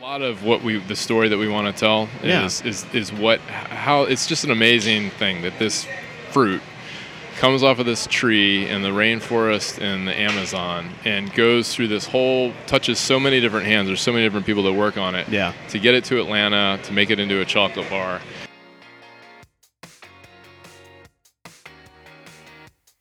A lot of what we, the story that we want to tell Yeah. is, is, is what, how, it's just an amazing thing that this fruit comes off of this tree in the rainforest in the Amazon and goes through this whole, touches so many different hands. There's so many different people that work on it. Yeah. To get it to Atlanta, to make it into a chocolate bar.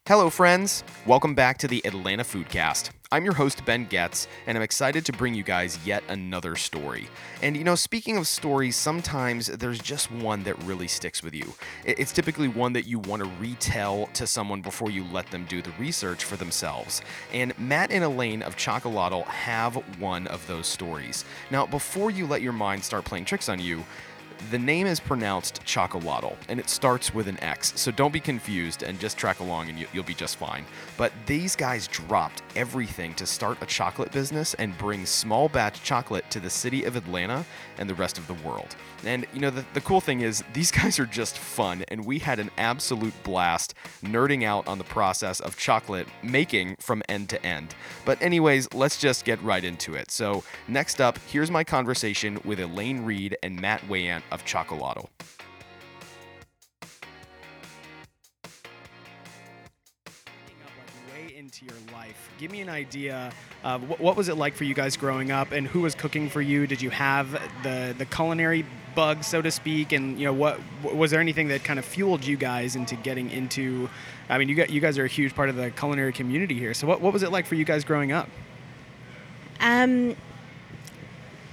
Hello, friends. Welcome back to the Atlanta Foodcast. I'm your host, Ben Getz, and I'm excited to bring you guys yet another story. And you know, speaking of stories, sometimes there's just one that really sticks with you. It's typically one that you want to retell to someone before you let them do the research for themselves. And Matt and Elaine of Xocolatl have one of those stories. Now, before you let your mind start playing tricks on you, the name is pronounced Chocolatl, and it starts with an X, so don't be confused and just track along and you, you'll be just fine. But these guys dropped everything to start a chocolate business and bring small batch chocolate to the city of Atlanta and the rest of the world. And you know, the, the cool thing is, these guys are just fun, and we had an absolute blast nerding out on the process of chocolate making from end to end. But, anyways, let's just get right into it. So, next up, here's my conversation with Elaine Read and Matt Weyandt of Xocolatl. way into your life. Give me an idea of wh- what was it like for you guys growing up, and who was cooking for you? Did you have the the culinary bug, so to speak? And you know, what was there anything that kind of fueled you guys into getting into? I mean, you got you guys are a huge part of the culinary community here. So what what was it like for you guys growing up? Um,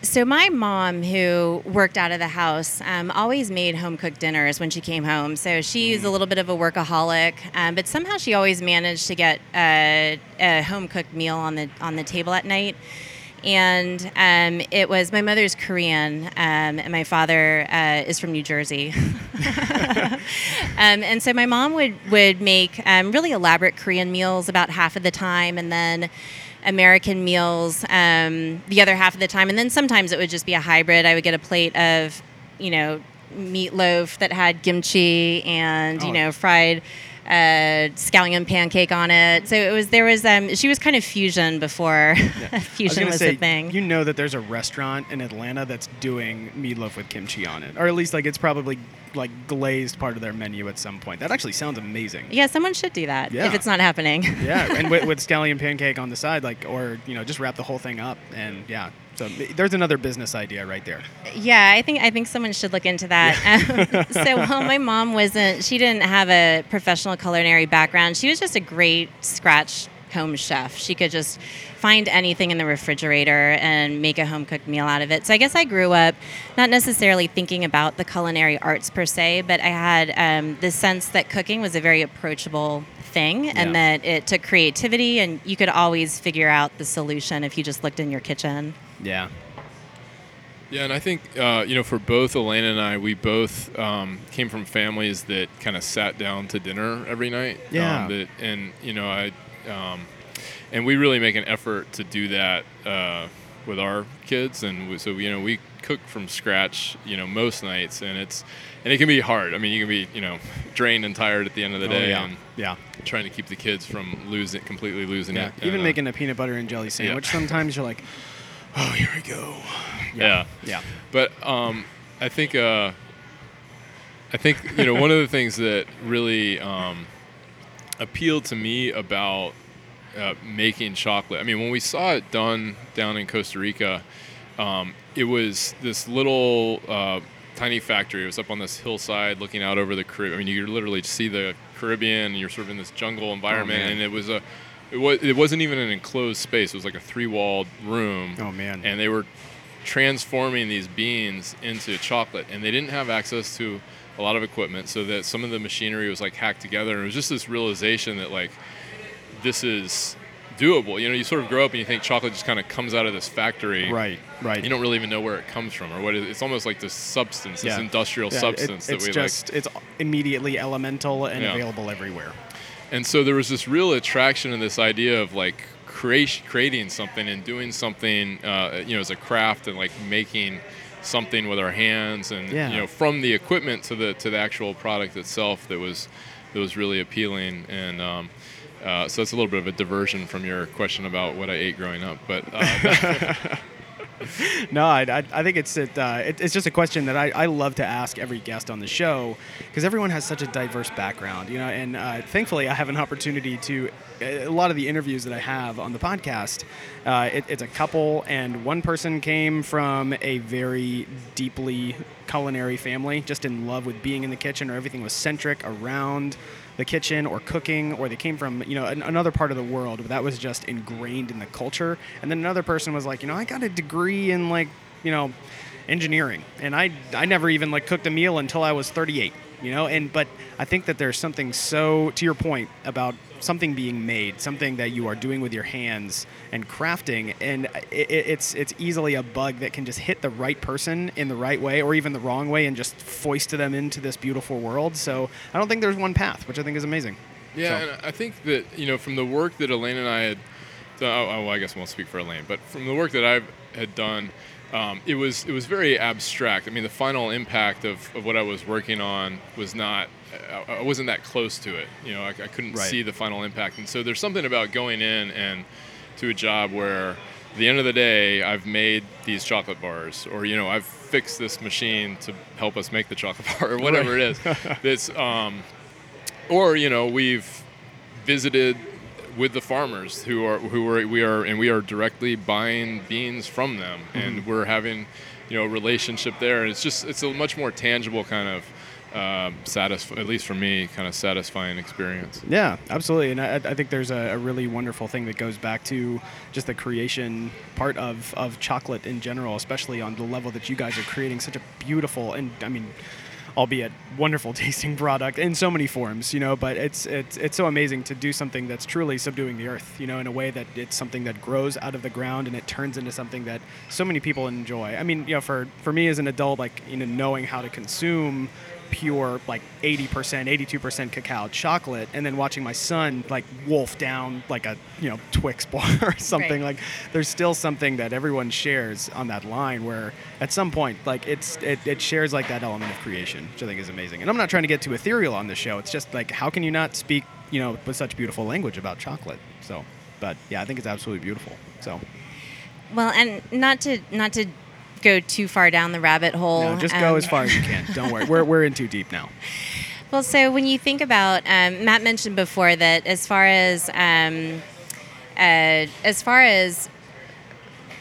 so my mom, who worked out of the house, um, always made home cooked dinners when she came home. So she's a little bit of a workaholic, um, but somehow she always managed to get a, a home cooked meal on the on the table at night. And um, it was my mother's Korean, um, and my father uh, is from New Jersey. um, and so my mom would would make um, really elaborate Korean meals about half of the time, and then American meals um, the other half of the time. And then sometimes it would just be a hybrid. I would get a plate of, you know, meatloaf that had kimchi and you Oh. know fried uh, scallion pancake on it. So it was there was um, she was kind of fusion before I was fusion gonna was say, a thing. You know that there's a restaurant in Atlanta that's doing meatloaf with kimchi on it, or at least like it's probably like glazed part of their menu at some point. That actually sounds amazing. yeah, someone should do that Yeah. if it's not happening. Yeah, and with, with scallion pancake on the side, like, or you know, just wrap the whole thing up, and yeah. So there's another business idea right there. Yeah, I think I think someone should look into that. Um, so while my mom wasn't, she didn't have a professional culinary background. She was just a great scratch home chef. She could just find anything in the refrigerator and make a home cooked meal out of it. So I guess I grew up not necessarily thinking about the culinary arts per se, but I had um, the sense that cooking was a very approachable thing and Yeah. that it took creativity and you could always figure out the solution if you just looked in your kitchen. Yeah. Yeah, and I think uh, you know, for both Elaine and I, we both um, came from families that kind of sat down to dinner every night. Yeah. Um, that, and you know, I, um, and we really make an effort to do that uh, with our kids, and we, so you know, we cook from scratch. You know, most nights, and it's and it can be hard. I mean, you can be you know drained and tired at the end of the Oh, day, yeah. and Yeah. trying to keep the kids from losing completely losing Yeah. it. Even uh, making a peanut butter and jelly sandwich, sometimes you're like, oh, here we go. yeah. Yeah. But um, I think uh, I think you know one of the things that really um, appealed to me about uh, making chocolate. I mean, when we saw it done down in Costa Rica, um, it was this little uh, tiny factory. It was up on this hillside, looking out over the Caribbean. I mean, you could literally see the Caribbean, and you're sort of in this jungle environment, man. and it was a it was it wasn't even an enclosed space. It was like a three-walled room Oh man. and they were transforming these beans into chocolate and they didn't have access to a lot of equipment so that some of the machinery was like hacked together and it was just this realization that like this is doable you know you sort of grow up and you think chocolate just kind of comes out of this factory right. Right. you don't really even know where it comes from or what it, it's almost like this substance this industrial Yeah, substance it's that we just it's immediately elemental and Yeah. available everywhere. And so there was this real attraction in this idea of like creation, creating something and doing something, uh, you know, as a craft and like making something with our hands and Yeah. you know from the equipment to the to the actual product itself that was that was really appealing and um, uh, so that's a little bit of a diversion from your question about what I ate growing up but uh, no, I, I, think it's it, uh, it, it's just a question that I, I love to ask every guest on the show because everyone has such a diverse background, you know. And uh, thankfully, I have an opportunity to a lot of the interviews that I have on the podcast. Uh, it, it's a couple, and one person came from a very deeply culinary family, just in love with being in the kitchen, or everything was centric around the kitchen or cooking, or they came from you know an, another part of the world but that was just ingrained in the culture. And then another person was like, you know, I got a degree in like you know engineering, and I I never even like cooked a meal until I was 38. You know, and but I think that there's something so to your point about something being made, something that you are doing with your hands and crafting, and it, it's it's easily a bug that can just hit the right person in the right way or even the wrong way and just foist them into this beautiful world. So I don't think there's one path, which I think is amazing. Yeah, So- and I think that you know from the work that Elaine and I had, done, oh, oh, well, I guess I won't speak for Elaine, but from the work that i've had done, um, it was it was very abstract. I mean, the final impact of, of what I was working on was not. I I wasn't that close to it. You know, I, I couldn't Right. see the final impact, and so there's something about going in and to a job where, at the end of the day, I've made these chocolate bars, or you know, I've fixed this machine to help us make the chocolate bar, or whatever it is. That's um, or you know we've visited with the farmers who are who are we are and we are directly buying beans from them. And we're having you know a relationship there. And it's just it's a much more tangible kind of um, satisf- at least for me kind of satisfying experience. Yeah, absolutely, and I, I think there's a, a really wonderful thing that goes back to just the creation part of, of chocolate in general, especially on the level that you guys are creating such a beautiful and I mean, albeit wonderful tasting product in so many forms, you know. But it's it's it's so amazing to do something that's truly subduing the earth, you know, in a way that it's something that grows out of the ground and it turns into something that so many people enjoy. I mean, you know, for for me as an adult, like you know, knowing how to consume pure like 80% 82% cacao chocolate and then watching my son like wolf down like a you know twix bar or something Right. like there's still something that everyone shares on that line where at some point like it's it, it shares like that element of creation which i think is amazing. And i'm not trying to get too ethereal on this show it's just like how can you not speak you know with such beautiful language about chocolate? So but yeah i think it's absolutely beautiful so. Well, and not to not to go too far down the rabbit hole. no, just go um, as far as you can don't worry we're, we're in too deep now Well, so when you think about, um, Matt mentioned before that as far as um, uh, as far as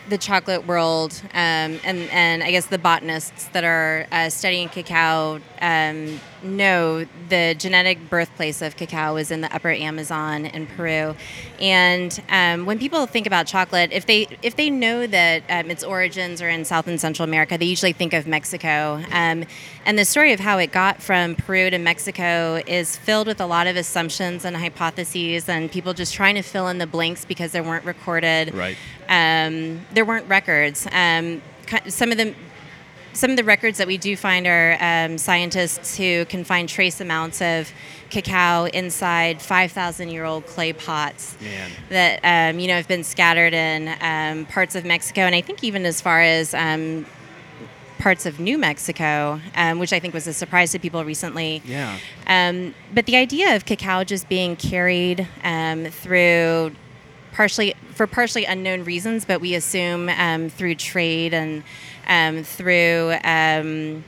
the chocolate world um, and and I guess the botanists that are uh, studying cacao um, know the genetic birthplace of cacao is in the Upper Amazon in Peru, and um, when people think about chocolate, if they if they know that um, its origins are in South and Central America, they usually think of Mexico. Um, and the story of how it got from Peru to Mexico is filled with a lot of assumptions and hypotheses, and people just trying to fill in the blanks because they weren't recorded. Right um, there weren't records. Um, some of them, some of the records that we do find are um, scientists who can find trace amounts of cacao inside 5,000 year old clay pots man that um, you know have been scattered in um, parts of Mexico, and I think even as far as um, parts of New Mexico, um, which I think was a surprise to people recently. yeah Um, but the idea of cacao just being carried um, through partially for partially unknown reasons, but we assume um, through trade and um, through um,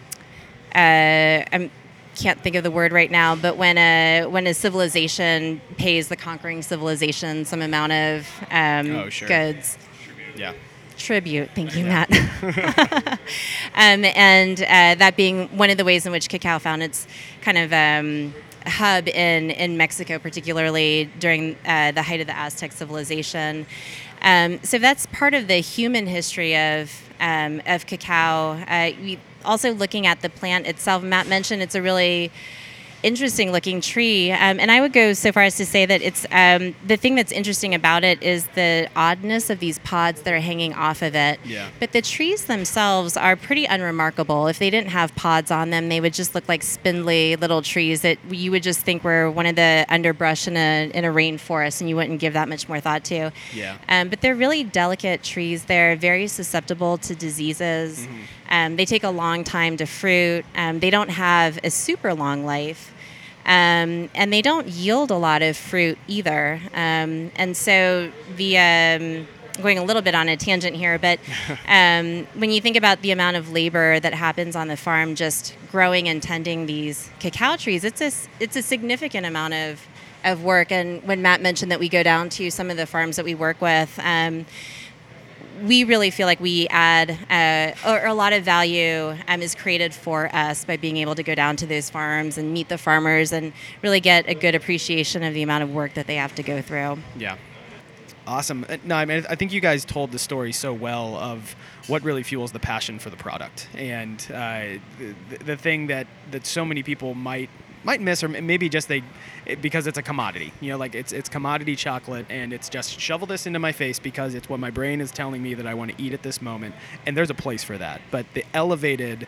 uh, I can't think of the word right now, but when a when a civilization pays the conquering civilization some amount of um, Oh, sure. goods yeah tribute. Thank you, Matt. um, and uh, that being one of the ways in which cacao found its kind of um, hub in, in Mexico, particularly during uh, the height of the Aztec civilization. Um, so that's part of the human history of, um, of cacao. Uh, we also looking at the plant itself. Matt mentioned it's a really interesting looking tree. Um, and I would go so far as to say that it's um, the thing that's interesting about it is the oddness of these pods that are hanging off of it. Yeah. But the trees themselves are pretty unremarkable. If they didn't have pods on them, they would just look like spindly little trees that you would just think were one of the underbrush in a in a rainforest, and you wouldn't give that much more thought to. Yeah. Um, but they're really delicate trees. They're very susceptible to diseases. Mm-hmm. Um, they take a long time to fruit. Um, they don't have a super long life. Um, and they don't yield a lot of fruit either. Um, and so the um, going a little bit on a tangent here, but um, when you think about the amount of labor that happens on the farm just growing and tending these cacao trees, it's a it's a significant amount of of work. And when Matt mentioned that we go down to some of the farms that we work with. We really feel like we add uh, or a lot of value um, is created for us by being able to go down to those farms and meet the farmers and really get a good appreciation of the amount of work that they have to go through. Yeah. Awesome. Uh, No, I mean, I think you guys told the story so well of what really fuels the passion for the product, and uh, the, the thing that that so many people might might miss, or maybe just they it- because it's a commodity. You know, like it's it's commodity chocolate, and it's just shovel this into my face because it's what my brain is telling me that I want to eat at this moment, and there's a place for that. But the elevated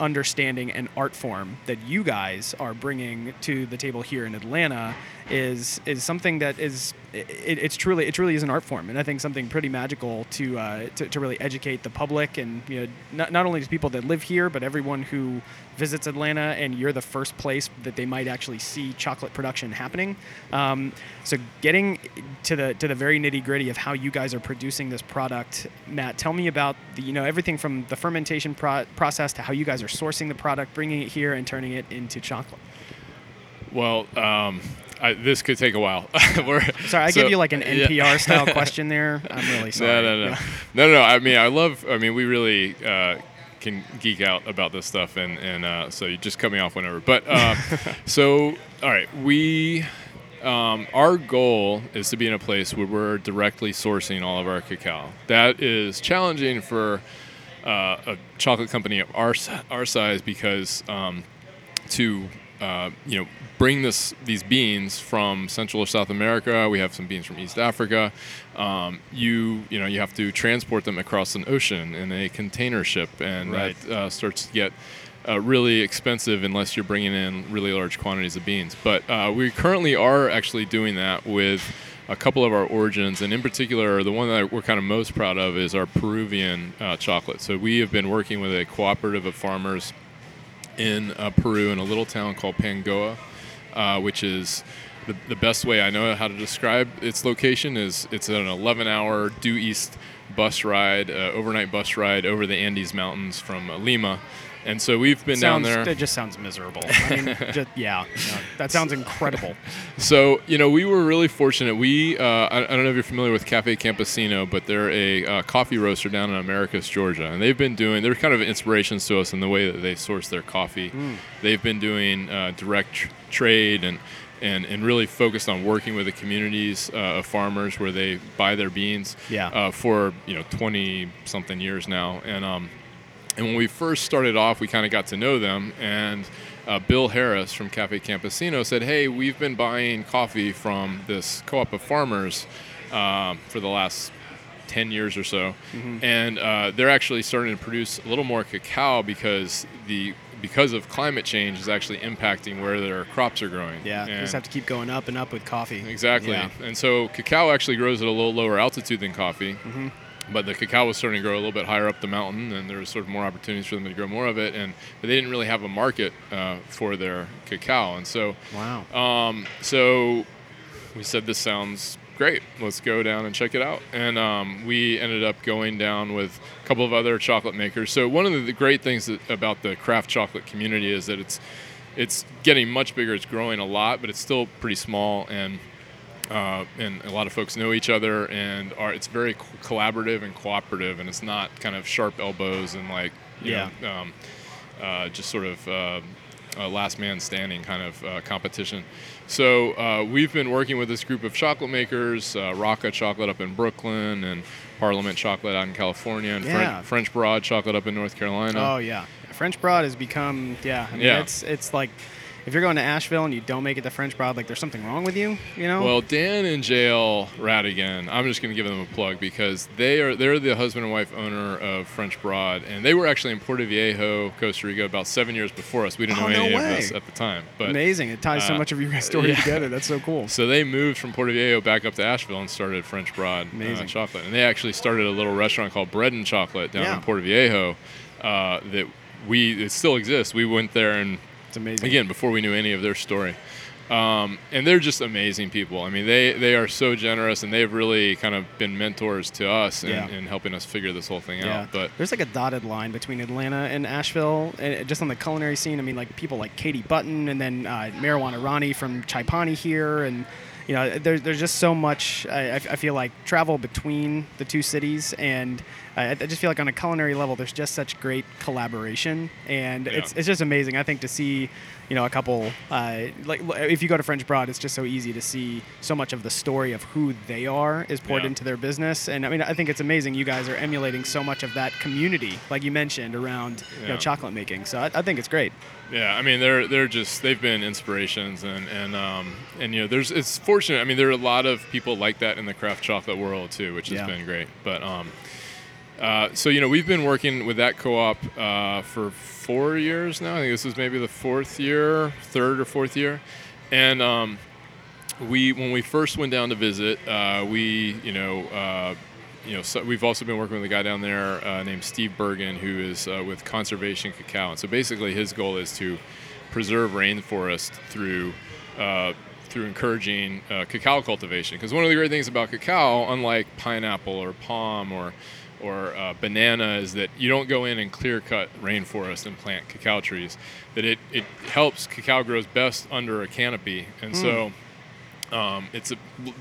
understanding and art form that you guys are bringing to the table here in Atlanta is is something that is it, it's truly it truly is an art form and I think something pretty magical to, uh, to to really educate the public and you know not, not only people that live here but everyone who visits Atlanta and you're the first place that they might actually see chocolate production happening. Um, so getting to the to the very nitty gritty of how you guys are producing this product Matt tell me about the you know everything from the fermentation pro- process to how you guys are sourcing the product bringing it here and turning it into chocolate. Well, um, I, this could take a while. Sorry, I so- gave you like an yeah. NPR style question there. I'm really sorry. No, no, no, Yeah. no, no, no. I mean, I love. I mean, we really uh, can geek out about this stuff, and and uh, so you just cut me off whenever. But uh, so, all right, we. Um, our goal is to be in a place where we're directly sourcing all of our cacao. That is challenging for uh, a chocolate company of our our size because um, to uh, you know bring this these beans from Central or South America. We have some beans from East Africa. Um, you you know you have to transport them across an ocean in a container ship, and Right. that uh, starts to get. Uh, really expensive unless you're bringing in really large quantities of beans. But uh, we currently are actually doing that with a couple of our origins, and in particular, the one that we're kind of most proud of is our Peruvian uh, chocolate. So we have been working with a cooperative of farmers in uh, Peru in a little town called Pangoa, uh, which is the, the best way I know how to describe its location is it's an 11-hour due east bus ride, uh, overnight bus ride over the Andes Mountains from uh, Lima, and so we've been sounds, down there. It just sounds miserable. I mean, just, yeah, no, that sounds incredible. So you know, we were really fortunate. We uh, I, I don't know if you're familiar with Cafe Campesino, but they're a uh, coffee roaster down in Americus, Georgia, and they've been doing. They're kind of inspirations to us in the way that they source their coffee. They've been doing uh, direct tr- trade and. And, and really focused on working with the communities uh, of farmers where they buy their beans Yeah. uh, for you know 20 something years now and um, and when we first started off, we kind of got to know them. And uh, Bill Harris from Cafe Campesino said, Hey, we've been buying coffee from this co op of farmers um, for the last 10 years or so. And uh, they're actually starting to produce a little more cacao because the because of climate change is actually impacting where their crops are growing. Yeah, you And- just have to keep going up and up with coffee. Exactly. Yeah. And so cacao actually grows at a little lower altitude than coffee. Mm-hmm. But the cacao was starting to grow a little bit higher up the mountain, and there was sort of more opportunities for them to grow more of it. And but they didn't really have a market uh, for their cacao, and so Wow. um, so we said this sounds great. Let's go down and check it out. And um, we ended up going down with a couple of other chocolate makers. So one of the, great things that, about the craft chocolate community is that it's it's getting much bigger. It's growing a lot, but it's still pretty small and. Uh, and a lot of folks know each other, and are it's very co- collaborative and cooperative, and it's not kind of sharp elbows and like you Yeah. know, um, uh, just sort of uh, last man standing kind of uh, competition. So uh, we've been working with this group of chocolate makers, uh, Raaka Chocolate up in Brooklyn, and Parliament Chocolate out in California, and Yeah. French Broad Chocolate up in North Carolina. Oh yeah, French Broad has become yeah. I mean, Yeah. it's it's like if you're going to Asheville and you don't make it to French Broad, like there's something wrong with you. You know. Well, Dan and Jael Rattigan, I'm just going to give them a plug because they are they're the husband and wife owner of French Broad, and they were actually in Puerto Viejo, Costa Rica, about seven years before us. We didn't Oh, know no any way. of this at the time, but Amazing. It ties so uh, much of your story yeah. together. That's so cool. So they moved from Puerto Viejo back up to Asheville and started French Broad uh, chocolate, and they actually started a little restaurant called Bread and Chocolate down Yeah. in Puerto Viejo. Uh, that we it still exists. We went there and It's amazing. again before we knew any of their story Um, and they're just amazing people. I mean, they, they are so generous, and they've really kind of been mentors to us in, Yeah. in helping us figure this whole thing Yeah, out. But there's like a dotted line between Atlanta and Asheville, and just on the culinary scene. I mean, like people like Katie Button, and then uh, Meherwan Irani from Chai Pani here, and you know, there's there's just so much. I, I I feel like travel between the two cities, and I, I just feel like on a culinary level, there's just such great collaboration, and Yeah. it's it's just amazing. I think to see, you know, a couple uh, like if you go to French Broad, it's just so easy to see so much of the story of who they are is poured Yeah. into their business, and I mean, I think it's amazing. You guys are emulating so much of that community, like you mentioned, around you know chocolate making. So I, I think it's great. Yeah, I mean they're they're just they've been inspirations and and um and you know there's it's fortunate. I mean there are a lot of people like that in the craft chocolate world too, which has Yeah. been great. But um, uh, so you know we've been working with that co-op uh, for four years now. I think this is maybe the fourth year, third or fourth year, and um, we when we first went down to visit, uh, we you know. Uh, you know, so we've also been working with a guy down there uh, named Steve Bergen, who is with Conservation Cacao. And so basically, his goal is to preserve rainforest through through encouraging cacao cultivation. Because one of the great things about cacao, unlike pineapple or palm or or uh, banana, is that you don't go in and clear cut rainforest and plant cacao trees. That it it helps cacao grows best under a canopy, and so. Um, it's a,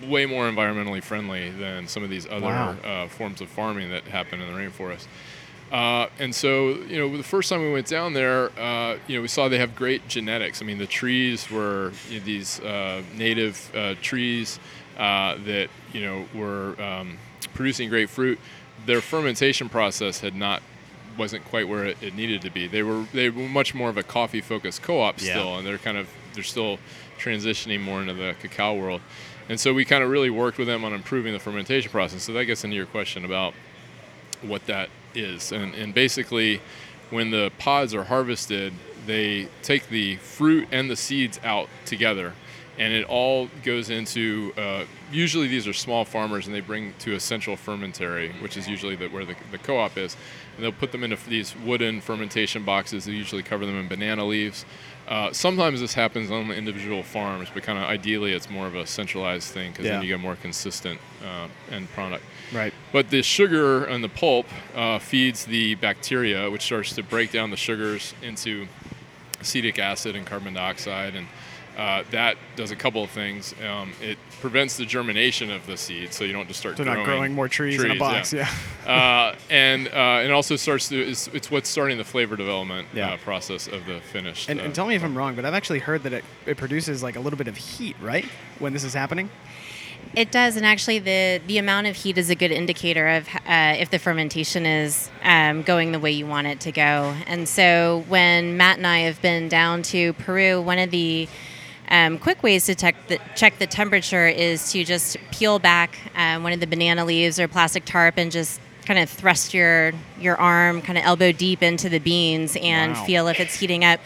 way more environmentally friendly than some of these other Wow. uh, forms of farming that happen in the rainforest. Uh, and so, you know, the first time we went down there, uh, you know, we saw they have great genetics. I mean, the trees were you know, these uh, native uh, trees uh, that, you know, were um, producing great fruit. Their fermentation process had not wasn't quite where it, it needed to be. They were they were much more of a coffee focused co-op Yeah. still, and they're kind of they're still transitioning more into the cacao world. And so we kind of really worked with them on improving the fermentation process. So that gets into your question about what that is. And, and basically, when the pods are harvested, they take the fruit and the seeds out together. And it all goes into, uh, usually these are small farmers and they bring to a central fermentary, which is usually the, where the, the co op is. And they'll put them into these wooden fermentation boxes. They usually cover them in banana leaves. Uh, sometimes this happens on the individual farms, but kind of ideally it's more of a centralized thing because Yeah. then you get more consistent uh, end product. Right. But the sugar and the pulp uh, feeds the bacteria, which starts to break down the sugars into acetic acid and carbon dioxide, and uh, that does a couple of things. Um, it prevents the germination of the seed, so you don't just start So growing, not growing more trees, in a box. Yeah. uh, and uh, it also starts to it's, it's what's starting the flavor development Yeah. uh, process of the finished. And, uh, and tell me if I'm wrong, but I've actually heard that it, it produces like a little bit of heat, right? When this is happening. It does, and actually, the the amount of heat is a good indicator of uh, if the fermentation is um, going the way you want it to go. And so, when Matt and I have been down to Peru, one of the um, quick ways to check the, check the temperature is to just peel back um, one of the banana leaves or plastic tarp and just kind of thrust your your arm kind of elbow deep into the beans and Wow. feel if it's heating up.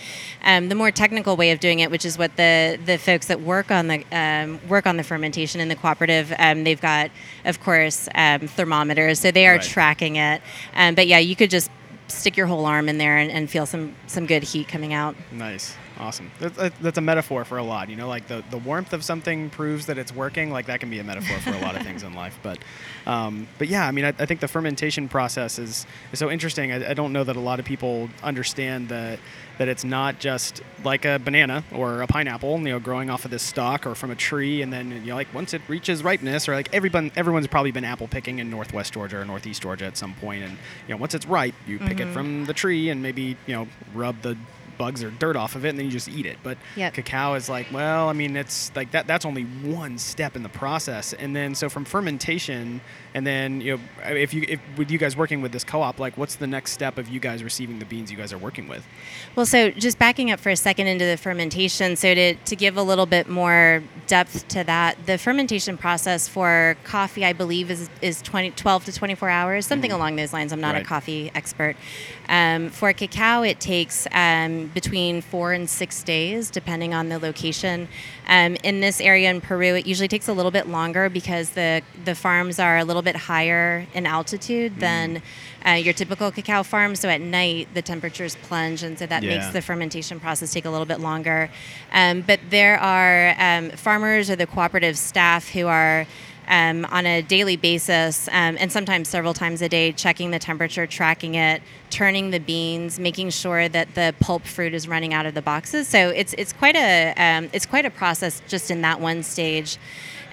Um, the more technical way of doing it, which is what the the folks that work on the um, work on the fermentation in the cooperative, um, they've got, of course, um, thermometers, so they are Right. tracking it. Um, but yeah, you could just stick your whole arm in there and, and feel some some good heat coming out. Nice. Awesome. That, that- that's a metaphor for a lot. You know, like the, the warmth of something proves that it's working. Like that can be a metaphor for a lot of things in life. But, um, but yeah, I mean, I, I think the fermentation process is, is so interesting. I, I don't know that a lot of people understand that that it's not just like a banana or a pineapple, you know, growing off of this stalk or from a tree, and then you know, like once it reaches ripeness, or like everyone everyone's probably been apple picking in Northwest Georgia or Northeast Georgia at some point, and you know, once it's ripe, you pick it from the tree and maybe you know rub the bugs or dirt off of it and then you just eat it but Yep. cacao is like well i mean it's like that that's only one step in the process and then so from fermentation and then you know if you if with you guys working with this co-op like what's the next step of you guys receiving the beans you guys are working with Well, so just backing up for a second into the fermentation, so to, to give a little bit more depth to that, the fermentation process for coffee, I believe, is, is 20, 12 to 24 hours, something mm-hmm. along those lines. I'm not Right. a coffee expert. Um, for cacao, it takes um, between four and six days, depending on the location. Um, in this area in Peru, it usually takes a little bit longer because the the farms are a little bit higher in altitude than uh, your typical cacao farm. So at night, the temperatures plunge, and so that Yeah. makes the fermentation process take a little bit longer. Um, but there are um, farmers or the cooperative staff who are um, on a daily basis um, and sometimes several times a day checking the temperature, tracking it, turning the beans, making sure that the pulp fruit is running out of the boxes. So it's it's quite a um, it's quite a process just in that one stage.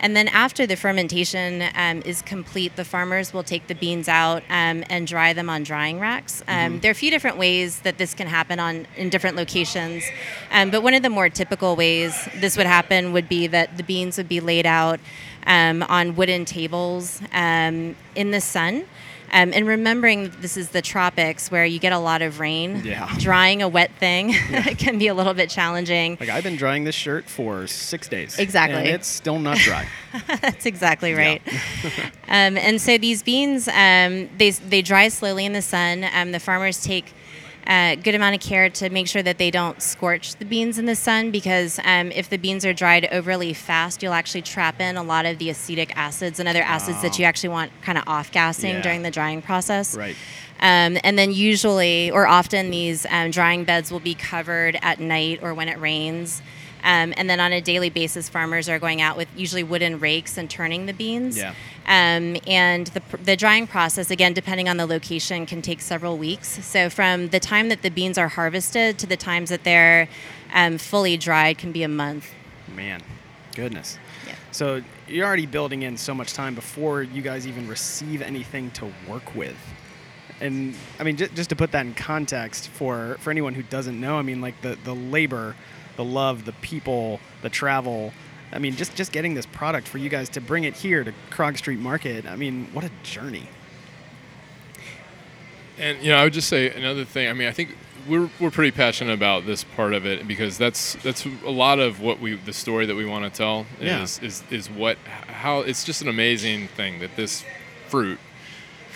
And then after the fermentation um, is complete, the farmers will take the beans out um, and dry them on drying racks. Um, There are a few different ways that this can happen on in different locations, um, but one of the more typical ways this would happen would be that the beans would be laid out um, on wooden tables um, in the sun. Um, and remembering this is the tropics where you get a lot of rain, Yeah. drying a wet thing can be a little bit challenging. Like I've been drying this shirt for six days. Exactly. And it's still not dry. That's exactly right. um, and so these beans, um, they, they dry slowly in the sun. Um, the farmers take a good amount of care to make sure that they don't scorch the beans in the sun because um, if the beans are dried overly fast, you'll actually trap in a lot of the acetic acids and other acids that you actually want kind of off gassing Yeah. during the drying process. right. Um, and then usually, or often, these um, drying beds will be covered at night or when it rains. Um, and then on a daily basis, farmers are going out with usually wooden rakes and turning the beans. Yeah. Um, and the, the drying process, again, depending on the location, can take several weeks. So from the time that the beans are harvested to the times that they're um, fully dried can be a month. Man, goodness. Yeah. So you're already building in so much time before you guys even receive anything to work with. And I mean, just, just to put that in context for, for anyone who doesn't know, I mean, like the, the labor, the love, the people, the travel. I mean, just, just getting this product for you guys to bring it here to Krog Street Market. I mean, what a journey. And you know, I would just say another thing. I mean, I think we're we're pretty passionate about this part of it because that's that's a lot of what we the story that we want to tell Yeah. is is is what how it's just an amazing thing that this fruit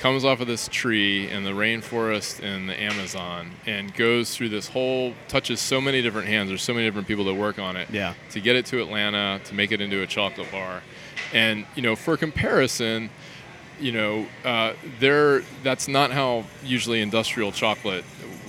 comes off of this tree in the rainforest in the Amazon and goes through this whole touches so many different hands. There's so many different people that work on it. Yeah. To get it to Atlanta to make it into a chocolate bar, and you know, for comparison, you know, uh, there that's not how usually industrial chocolate,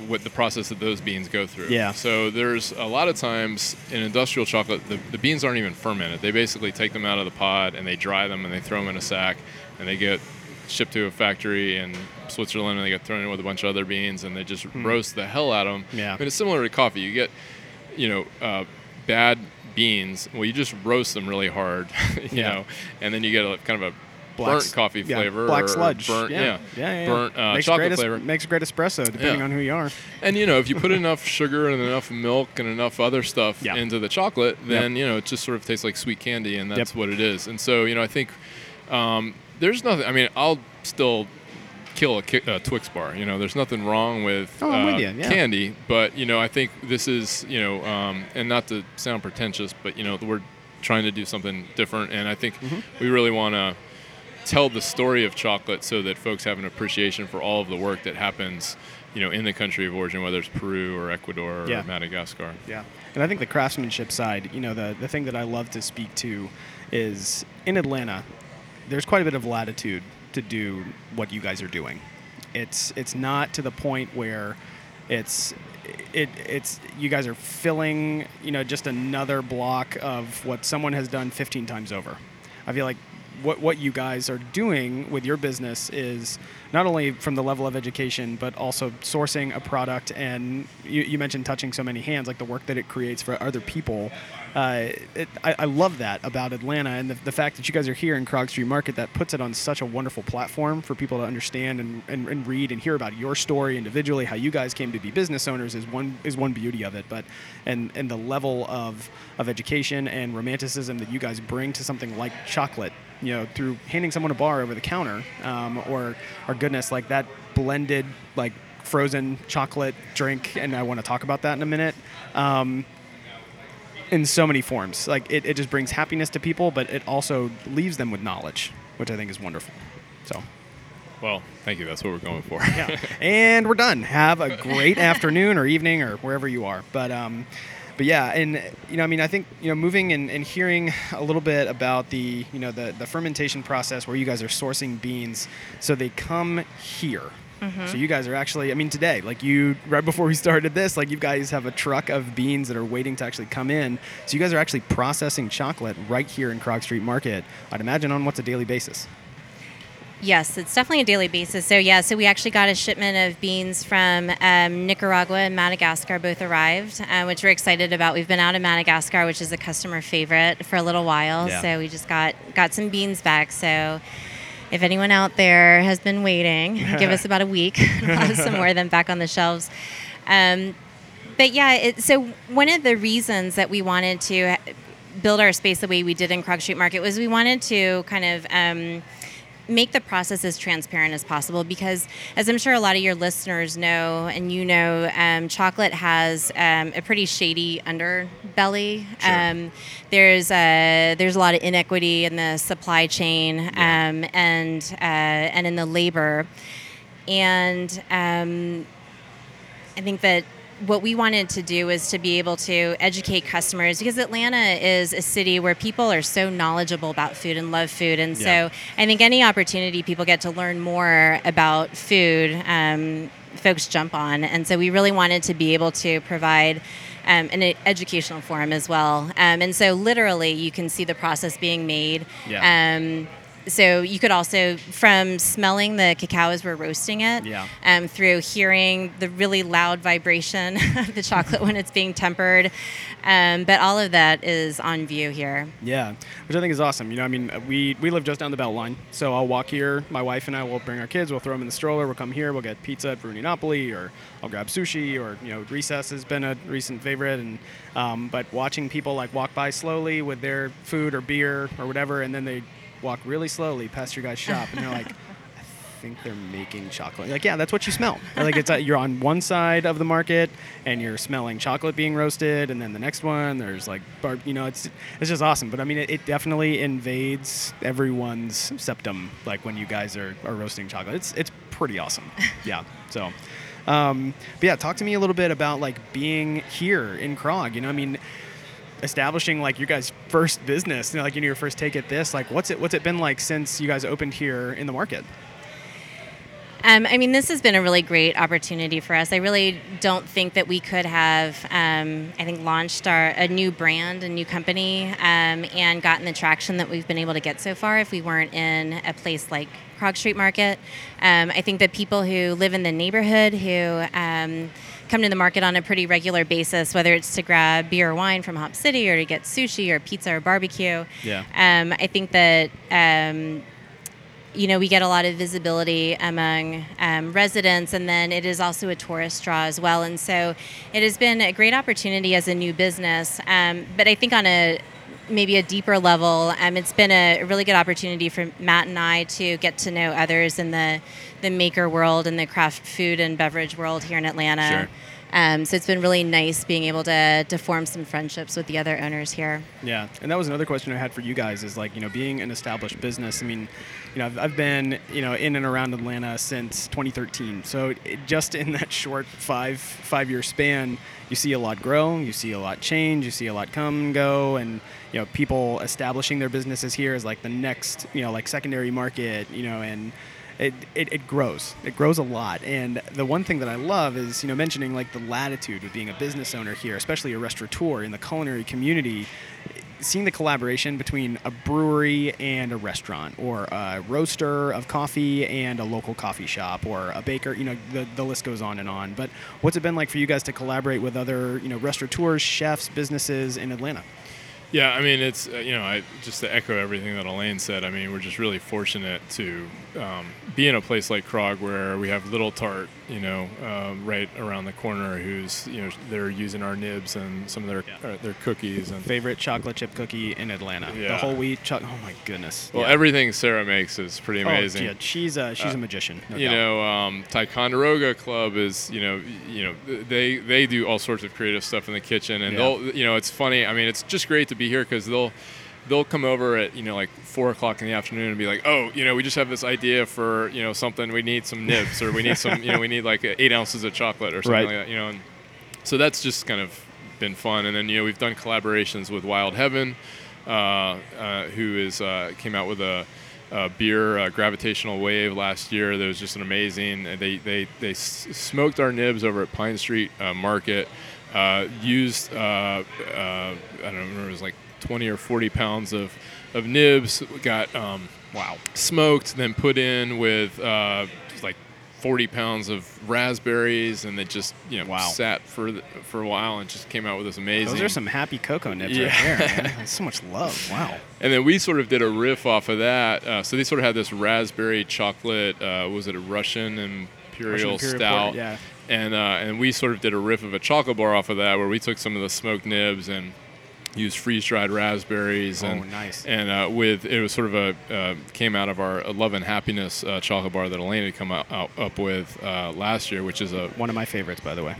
what the process that those beans go through. Yeah. So there's a lot of times in industrial chocolate, the, the beans aren't even fermented. They basically take them out of the pod and they dry them and they throw them in a sack and they get shipped to a factory in Switzerland and they get thrown in with a bunch of other beans and they just roast the hell out of them. Yeah. I mean, it's similar to coffee. You get, you know, uh, bad beans. Well, you just roast them really hard, you Yeah. know, and then you get a kind of a Black burnt coffee yeah, flavor, black or sludge. burnt, yeah, yeah, yeah, yeah. burnt uh, makes chocolate great flavor. makes a great espresso depending on who you are. And you know, if you put enough sugar and enough milk and enough other stuff into the chocolate, then you know it just sort of tastes like sweet candy, and that's Yep. what it is. And so you know, I think um, there's nothing. I mean, I'll still kill a, ki- a Twix bar. You know, there's nothing wrong with, Oh, uh, with you, yeah. candy, but you know, I think this is you know, um, and not to sound pretentious, but you know, we're trying to do something different, and I think Mm-hmm. we really want to tell the story of chocolate so that folks have an appreciation for all of the work that happens, you know, in the country of origin, whether it's Peru or Ecuador or Yeah. Madagascar. Yeah, and I think the craftsmanship side, you know, the the thing that I love to speak to is in Atlanta, there's quite a bit of latitude to do what you guys are doing. It's it's not to the point where it's it it's you guys are filling you know just another block of what someone has done 15 times over. I feel like what what you guys are doing with your business is not only from the level of education but also sourcing a product. And you, you mentioned touching so many hands like the work that it creates for other people. Uh, it, I, I love that about Atlanta and the, the fact that you guys are here in Krog Street Market that puts it on such a wonderful platform for people to understand and, and, and read and hear about your story individually how you guys came to be business owners is one is one beauty of it. But and and the level of of education and romanticism that you guys bring to something like chocolate you know through handing someone a bar over the counter um, or or goodness like that blended like frozen chocolate drink and I want to talk about that in a minute um, in so many forms. Like it, it just brings happiness to people, but it also leaves them with knowledge, which I think is wonderful. So Well, thank you. That's what we're going for. yeah. And we're done. Have a great afternoon or evening or wherever you are. But um, but yeah, and you know, I mean, I think you know, moving and, and hearing a little bit about the you know the the fermentation process where you guys are sourcing beans, so they come here. Mm-hmm. So you guys are actually, I mean, today, like you, right before we started this, like you guys have a truck of beans that are waiting to actually come in. So you guys are actually processing chocolate right here in Krog Street Market. I'd imagine on what's a daily basis. Yes, it's definitely a daily basis. So yeah, so we actually got a shipment of beans from um, Nicaragua and Madagascar both arrived, uh, which we're excited about. We've been out of Madagascar, which is a customer favorite for a little while. Yeah. So we just got got some beans back. So if anyone out there has been waiting, give us about a week. we'll have some more of them back on the shelves. Um, but yeah, it, so one of the reasons that we wanted to build our space the way we did in Krog Street Market was we wanted to kind of um, make the process as transparent as possible because, as I'm sure a lot of your listeners know, and you know, um, chocolate has um, a pretty shady underbelly. Sure. Um, there's a, there's a lot of inequity in the supply chain Yeah. um, and uh, and in the labor, and um, I think that what we wanted to do is to be able to educate customers because Atlanta is a city where people are so knowledgeable about food and love food. And Yeah. so I think any opportunity people get to learn more about food, um, folks jump on. And so we really wanted to be able to provide. Um, an educational forum as well, um, and so literally you can see the process being made. Yeah. So you could also, from smelling the cacao as we're roasting it, Yeah. um, through hearing the really loud vibration of the chocolate when it's being tempered. Um, but all of that is on view here. Yeah, which I think is awesome. You know, I mean, we we live just down the Belt Line, so I'll walk here. My wife and I will bring our kids. We'll throw them in the stroller. We'll come here. We'll get pizza at Varuni Napoli, or I'll grab sushi, or you know, recess has been a recent favorite. And um, but watching people like walk by slowly with their food or beer or whatever, and then they walk really slowly past your guy's shop, and they're like. I think they're making chocolate. Like, yeah, that's what you smell. Like, it's uh, you're on one side of the market and you're smelling chocolate being roasted, and then the next one there's like, bar- you know, it's it's just awesome. But I mean, it, it definitely invades everyone's septum. Like when you guys are, are roasting chocolate, it's it's pretty awesome. Yeah. So, um, but yeah, talk to me a little bit about like being here in Krog. You know, I mean. Establishing like your guys' first business, you know, like in your first take at this, like what's it what's it been like since you guys opened here in the market? Um, I mean, this has been a really great opportunity for us. I really don't think that we could have, um, I think, launched our a new brand, a new company, um, and gotten the traction that we've been able to get so far if we weren't in a place like Krog Street Market. Um, I think that people who live in the neighborhood who um, come to the market on a pretty regular basis, whether it's to grab beer or wine from Hop City or to get sushi or pizza or barbecue. Yeah. Um, I think that um, you know, we get a lot of visibility among um, residents, and then it is also a tourist draw as well. And so it has been a great opportunity as a new business. Um, but I think on a maybe a deeper level, um, it's been a really good opportunity for Matt and I to get to know others in the, the maker world and the craft food and beverage world here in Atlanta. Sure. Um, so it's been really nice being able to, to form some friendships with the other owners here. Yeah, and that was another question I had for you guys is like, you know, being an established business. I mean, you know, I've, I've been, you know, in and around Atlanta since 2013. So it, just in that short five five year span, you see a lot grow, you see a lot change, you see a lot come and go, and you know, people establishing their businesses here is like the next, you know, like secondary market, you know, and it, it, it grows. It grows a lot. And the one thing that I love is, you know, mentioning like the latitude of being a business owner here, especially a restaurateur in the culinary community, seeing the collaboration between a brewery and a restaurant or a roaster of coffee and a local coffee shop or a baker, you know, the, the list goes on and on. But what's it been like for you guys to collaborate with other, you know, restaurateurs, chefs, businesses in Atlanta? Yeah, I mean, it's uh, you know, I just to echo everything that Elaine said. I mean, we're just really fortunate to um, be in a place like Krog where we have Little Tart, you know, um, right around the corner, who's you know they're using our nibs and some of their uh, their cookies and Favorite chocolate chip cookie in Atlanta. Yeah. The whole wheat chocolate. Oh my goodness. well, Yeah. everything Sarah makes is pretty amazing. Oh, amazing. yeah, she's a she's a Uh, magician. no you doubt. know, um, Ticonderoga Club is, you know, you know, they they do all sorts of creative stuff in the kitchen, and Yeah. they'll, you know, it's funny. I mean, it's just great to be here because they'll they'll come over at you know like four o'clock in the afternoon and be like, oh, you know, we just have this idea for you know something. We need some nibs, or we need some, you know, we need like eight ounces of chocolate or something Right. like that. You know, and so that's just kind of been fun. And then you know we've done collaborations with Wild Heaven, uh, uh, who is uh, came out with a. Uh, beer uh, gravitational wave last year that was just an amazing they they they s- smoked our nibs over at pine street uh, market uh, used uh, uh, I don't remember it was like 20 or 40 pounds of of nibs got um, Wow. smoked then put in with uh, like 40 pounds of raspberries and they just you know Wow. sat for the, for a while and just came out with this amazing Those are some happy cocoa nibs Yeah. right there, man. That's so much love. Wow. and then we sort of did a riff off of that. Uh, so they sort of had this raspberry chocolate. Uh, was it a Russian imperial, Russian Imperial stout? Port, yeah. And uh, and we sort of did a riff of a chocolate bar off of that, where we took some of the smoked nibs and used freeze dried raspberries. Oh, and, nice. And uh, with it was sort of a uh, came out of our Love and Happiness uh, chocolate bar that Elaine had come out, out, up with uh, last year, which is a One of my favorites, by the way.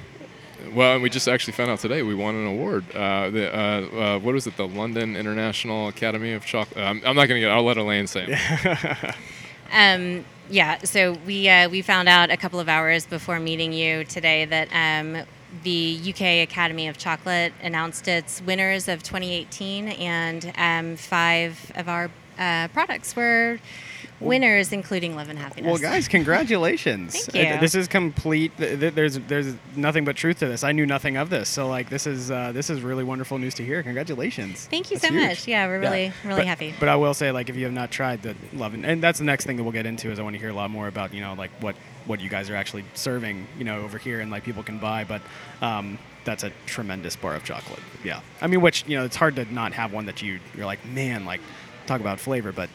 well, and we just actually found out today we won an award. Uh, the uh, uh, what was it? The London International Academy of Chocolate. Um, I'm not going to get. I'll let Elaine say. It. Um, yeah, so we uh, we found out a couple of hours before meeting you today that um, the UK Academy of Chocolate announced its winners of 2018, and um, five of our uh, products were winners, including Love and Happiness. Well, guys, congratulations! Thank you. This is complete. th- th- There's there's nothing but truth to this. I knew nothing of this, so like this is uh, this is really wonderful news to hear. Congratulations! Thank you That's so huge. much. Yeah, we're Yeah. really really but, happy. But I will say, like, if you have not tried the love, and, and that's the next thing that we'll get into is I want to hear a lot more about you know like what what you guys are actually serving you know over here and like people can buy. But um, that's a tremendous bar of chocolate. Yeah, I mean, which you know it's hard to not have one that you you're like man like talk about flavor, but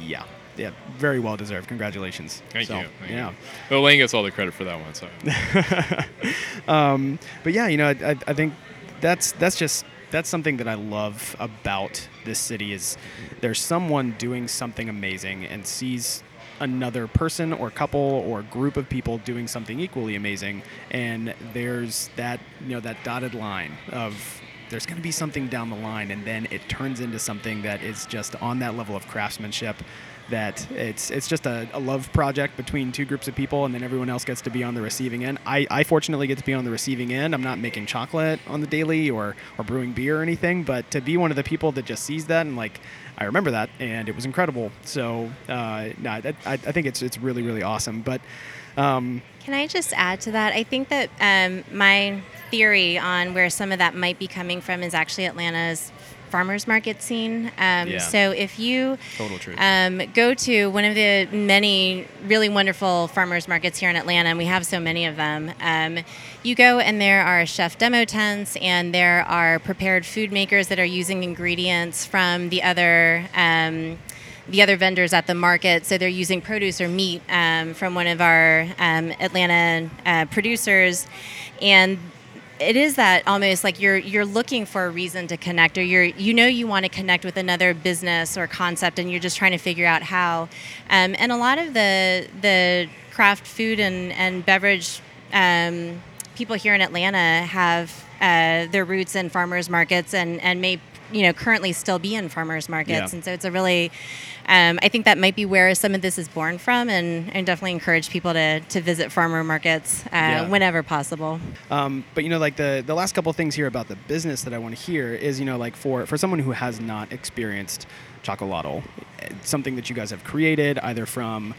yeah. Yeah, very well deserved. Congratulations. Thank So, you. Thank yeah. You. Well, Elaine gets all the credit for that one. So. um, but yeah, you know, I, I, I think that's that's just that's something that I love about this city is there's someone doing something amazing and sees another person or couple or group of people doing something equally amazing. And there's that you know that dotted line of there's going to be something down the line and then it turns into something that is just on that level of craftsmanship that it's it's just a, a love project between two groups of people and then everyone else gets to be on the receiving end. I, I fortunately get to be on the receiving end. I'm not making chocolate on the daily or or brewing beer or anything but to be one of the people that just sees that and like i remember that and it was incredible. So uh, no, I, I, think it's it's really really awesome. But um, Can I just add to that? I think that um, my theory on where some of that might be coming from is actually Atlanta's farmers market scene. Um, Yeah. So if you Total truth. um, go to one of the many really wonderful farmers markets here in Atlanta, and we have so many of them, um, you go and there are chef demo tents and there are prepared food makers that are using ingredients from the other. The other vendors at the market. So they're using produce or meat um, from one of our um, Atlanta uh, producers, and it is that almost like you're you're looking for a reason to connect, or you're you know you want to connect with another business or concept, and you're just trying to figure out how. Um, and a lot of the the craft food and and beverage. Um, People here in Atlanta have uh, their roots in farmers markets and, and may you know currently still be in farmers markets Yeah. and so it's a really um, i think that might be where some of this is born from and, and definitely encourage people to, to visit farmer markets uh, Yeah. whenever possible Um, but you know, like the the last couple things here about the business that I want to hear is you know like for for someone who has not experienced Xocolatl, something that you guys have created either from.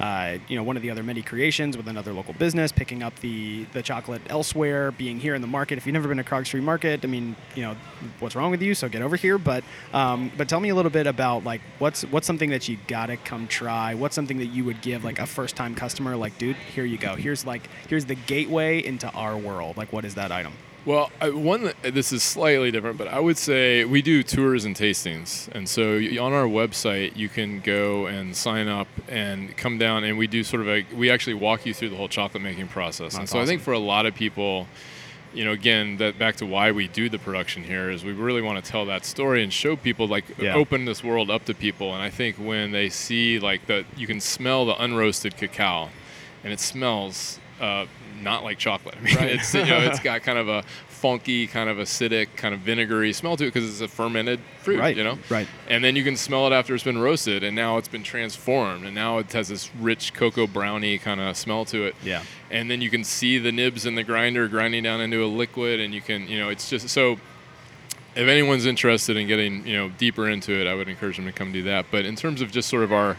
Uh, you know, one of the other many creations with another local business, picking up the the chocolate elsewhere, being here in the market. If you've never been to Krog Street Market, I mean, you know, what's wrong with you? So get over here. But um, but tell me a little bit about like what's what's something that you gotta come try. What's something that you would give like a first time customer? Like, dude, here you go. Here's like here's the gateway into our world. Like, what is that item? Well, I, one this is slightly different, but I would say we do tours and tastings, and so on our website you can go and sign up and come down, and we do sort of a we actually walk you through the whole chocolate making process. and That's so I think for a lot of people, you know, again, that back to why we do the production here is we really want to tell that story and show people like Yeah. open this world up to people. And I think when they see like the you can smell the unroasted cacao, and it smells uh, not like chocolate. I mean, Right. it's you know it's got kind of a funky, kind of acidic, kind of vinegary smell to it because it's a fermented fruit, Right, you know. right. And then you can smell it after it's been roasted, and now it's been transformed, and now it has this rich cocoa brownie kind of smell to it. Yeah. And then you can see the nibs in the grinder grinding down into a liquid, and you can, you know, it's just so. If anyone's interested in getting, you know, deeper into it, I would encourage them to come do that. But in terms of just sort of our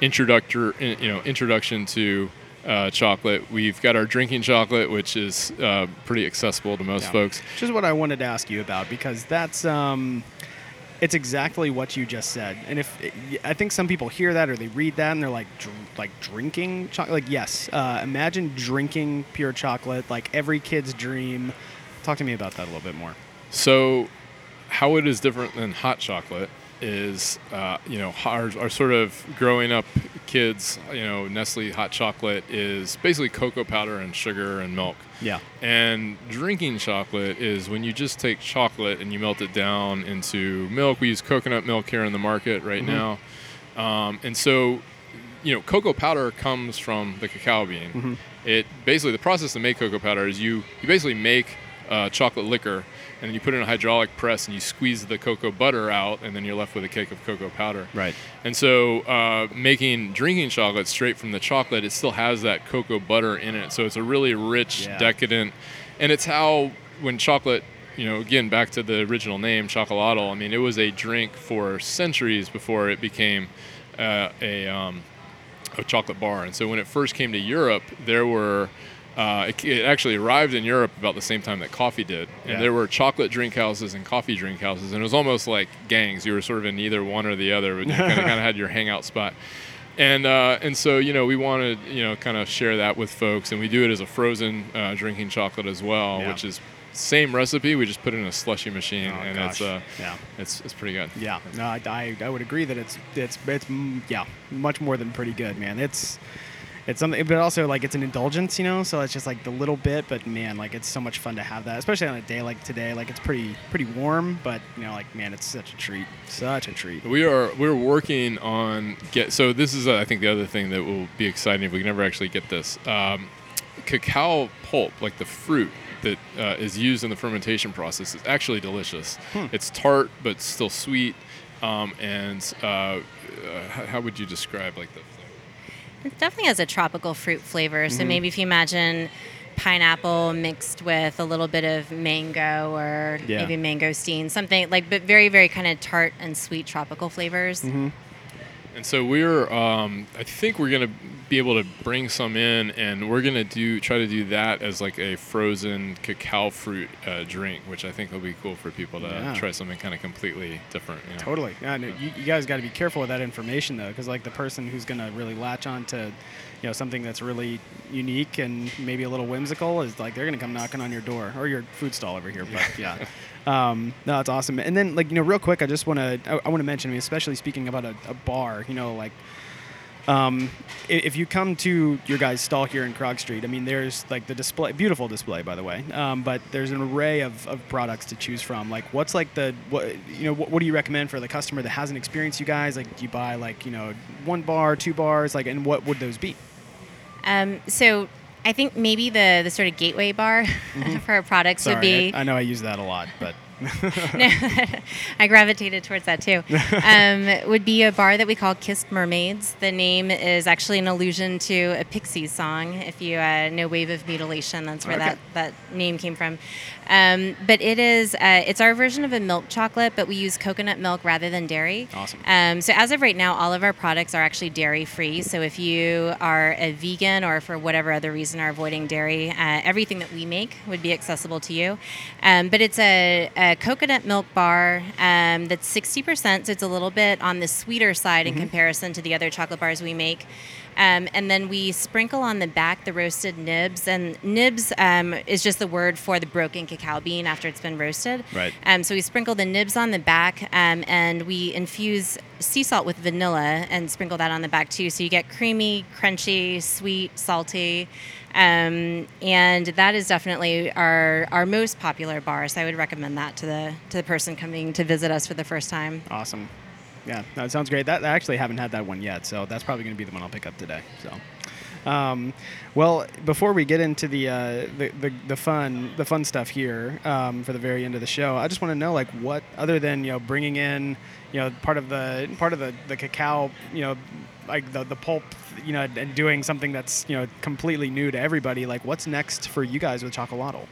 introductor, you know, introduction to uh, chocolate, we've got our drinking chocolate, which is uh, pretty accessible to most Yeah. folks. Which is what I wanted to ask you about because that's um, it's exactly what you just said. And if I think some people hear that or they read that and they're like, dr- like drinking chocolate. Like yes, uh, imagine drinking pure chocolate, like every kid's dream. Talk to me about that a little bit more. So, how it is different than hot chocolate is, uh, you know, our, our sort of growing up kids, you know, Nestle hot chocolate is basically cocoa powder and sugar and milk. Yeah. And drinking chocolate is when you just take chocolate and you melt it down into milk. We use coconut milk here in the market right now. Um, and so, you know, cocoa powder comes from the cacao bean. It basically the process to make cocoa powder is you you basically make uh, chocolate liquor and then you put it in a hydraulic press and you squeeze the cocoa butter out and then you're left with a cake of cocoa powder. Right. And so, uh, making drinking chocolate straight from the chocolate, it still has that cocoa butter in it. So it's a really rich, Yeah. decadent, and it's how when chocolate, you know, again back to the original name, xocolatl. I mean, it was a drink for centuries before it became uh, a um, a chocolate bar. And so when it first came to Europe, there were uh, it, it actually arrived in Europe about the same time that coffee did, and Yeah. there were chocolate drink houses and coffee drink houses, and it was almost like gangs. You were sort of in either one or the other, but you kind of had your hangout spot. And uh, and so you know we wanted you know kind of share that with folks, and we do it as a frozen uh, drinking chocolate as well, Yeah. which is same recipe. We just put it in a slushy machine, Oh, and gosh. it's uh, Yeah. it's it's pretty good. Yeah, no, I, I, I would agree that it's it's it's mm, yeah much more than pretty good, man. It's it's something, but also like it's an indulgence, you know. So it's just like the little bit, but man, like it's so much fun to have that, especially on a day like today. Like it's pretty pretty warm, but you know, like man, it's such a treat, such a treat. We are we're working on get. So this is uh, I think the other thing that will be exciting if we can ever actually get this um, cacao pulp, like the fruit that uh, is used in the fermentation process, is actually delicious. It's tart but still sweet. Um, and uh, uh, how, how would you describe like the? It definitely has a tropical fruit flavor. Mm-hmm. So maybe if you imagine pineapple mixed with a little bit of mango or Yeah. maybe mangosteen, something like, but very, very kind of tart and sweet tropical flavors. Mm-hmm. And so we're, um, I think we're gonna be able to bring some in, and we're gonna do try to do that as like a frozen cacao fruit uh, drink, which I think will be cool for people to Yeah. try something kind of completely different. You know? Totally. Yeah, no, you, you guys got to be careful with that information though, because like the person who's gonna really latch on to, you know, something that's really unique and maybe a little whimsical is like they're gonna come knocking on your door or your food stall over here. But yeah, um, no, that's awesome. And then like you know, real quick, I just want to I, I want to mention, I mean, especially speaking about a, a bar, you know, like. Um, if you come to your guys' stall here in Krog Street, I mean, there's like the display, beautiful display, by the way. Um, but there's an array of, of products to choose from. Like, what's like the what you know? What, what do you recommend for the customer that hasn't experienced you guys? Like, do you buy like you know one bar, two bars, like, and what would those be? Um, so I think maybe the, the sort of gateway bar for our products would be. I, I know I use that a lot, but I gravitated towards that too. Um, would be a bar that we call Kissed Mermaids. The name is actually an allusion to a Pixies song. If you uh, know Wave of Mutilation, that's where Okay. that, that name came from. Um, but it is uh, it's our version of a milk chocolate, but we use coconut milk rather than dairy. Awesome. Um, so as of right now, all of our products are actually dairy free. So if you are a vegan or for whatever other reason are avoiding dairy, uh, everything that we make would be accessible to you. Um, but it's a, a coconut milk bar um, that's 60%, so it's a little bit on the sweeter side in comparison to the other chocolate bars we make. Um, and then we sprinkle on the back the roasted nibs. And nibs um, is just the word for the broken cacao bean after it's been roasted. Right. Um, so we sprinkle the nibs on the back, um, and we infuse sea salt with vanilla and sprinkle that on the back too. So you get creamy, crunchy, sweet, salty, um, and that is definitely our our most popular bar. So I would recommend that to the to the person coming to visit us for the first time. awesome. Yeah, it sounds great. That I actually haven't had that one yet, so that's probably going to be the one I'll pick up today. So, Um, well, before we get into the, uh, the, the the fun the fun stuff here um, for the very end of the show, I just want to know like what other than you know bringing in you know part of the part of the, the cacao you know like the, the pulp you know and doing something that's you know completely new to everybody like what's next for you guys with Xocolatl?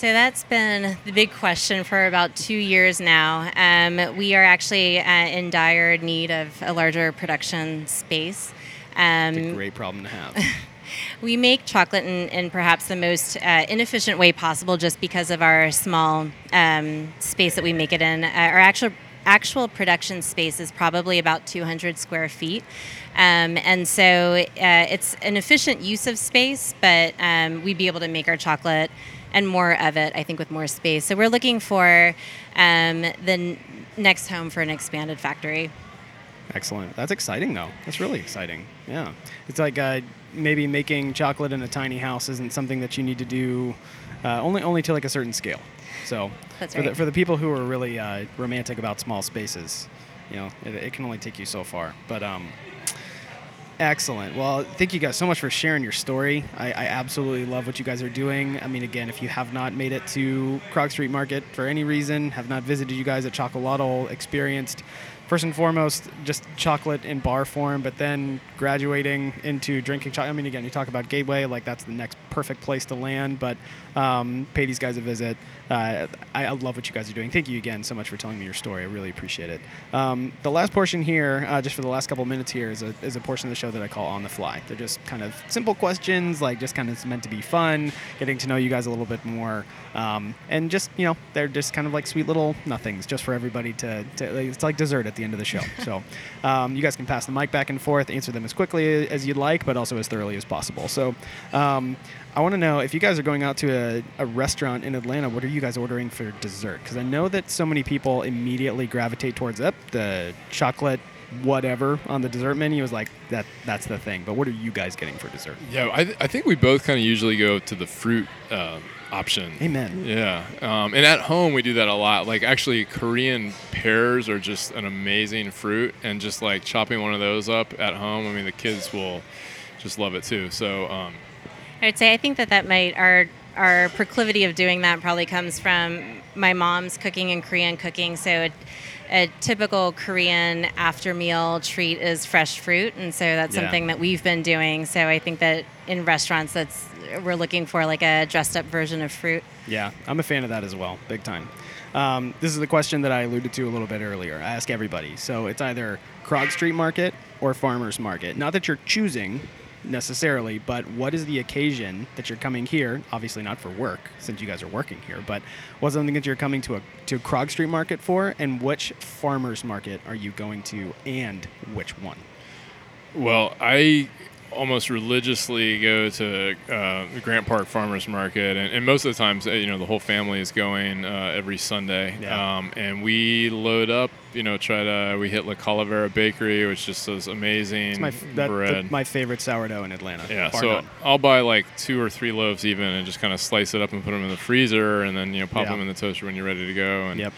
So that's been the big question for about two years now. Um, we are actually uh, in dire need of a larger production space. Um, It's a great problem to have. we make chocolate in, in perhaps the most uh, inefficient way possible just because of our small um, space that we make it in. Uh, our actual actual production space is probably about 200 square feet. Um, and so uh, it's an efficient use of space, but um, we'd be able to make our chocolate and more of it, I think, with more space. So we're looking for um, the n- next home for an expanded factory. Excellent. That's exciting, though. That's really exciting. Yeah. It's like uh, maybe making chocolate in a tiny house isn't something that you need to do uh, only only to like a certain scale. So That's for, the, right. for the people who are really uh, romantic about small spaces, you know, it, it can only take you so far. But um, excellent. Well, thank you guys so much for sharing your story. I, I absolutely love what you guys are doing. I mean, again, if you have not made it to Krog Street Market for any reason, have not visited you guys at Xocolatl, experienced first and foremost just chocolate in bar form, but then graduating into drinking chocolate. I mean, again, you talk about Gateway, like that's the next perfect place to land. But um, pay these guys a visit. Uh, I, I love what you guys are doing. Thank you again so much for telling me your story. I really appreciate it. Um, the last portion here, uh, just for the last couple minutes here, is a, is a portion of the show that I call On the Fly. They're just kind of simple questions, like just kind of meant to be fun, getting to know you guys a little bit more. Um, and just, you know, they're just kind of like sweet little nothings just for everybody to, to it's like dessert at the end of the show. So um, you guys can pass the mic back and forth, answer them as quickly as you'd like, but also as thoroughly as possible. So um, I want to know if you guys are going out to a, a restaurant in Atlanta, what are you guys ordering for dessert? Because I know that so many people immediately gravitate towards up the chocolate whatever on the dessert menu is like that that's the thing but what are you guys getting for dessert Yeah, I, th- I think we both kind of usually go to the fruit uh, option. amen Yeah, um, and at home we do that a lot. Like actually, Korean pears are just an amazing fruit, and just like chopping one of those up at home, I mean the kids will just love it too. So um, I would say I think that that might our our proclivity of doing that probably comes from my mom's cooking and Korean cooking. So a, a typical Korean after meal treat is fresh fruit, and so that's Yeah. something that we've been doing. So I think that in restaurants, that's we're looking for like a dressed up version of fruit. Yeah, I'm a fan of that as well, big time. Um, this is the question that I alluded to a little bit earlier. I ask everybody. So it's either Krog Street Market or Farmers Market. Not that you're choosing necessarily, but what is the occasion that you're coming here? Obviously not for work, since you guys are working here, but what's something that you're coming to a to Krog Street Market for, and which Farmers Market are you going to, and which one? Well, I almost religiously go to uh, Grant Park Farmers Market, and, and most of the times, uh, you know, the whole family is going uh, every Sunday. Yeah. Um, and we load up, you know, try to we hit La Calavera Bakery, which just does amazing It's my that, bread. the- my favorite sourdough in Atlanta. yeah, so none. I'll buy like two or three loaves even, and just kind of slice it up and put them in the freezer, and then you know pop Yeah. them in the toaster when you're ready to go. And Yep.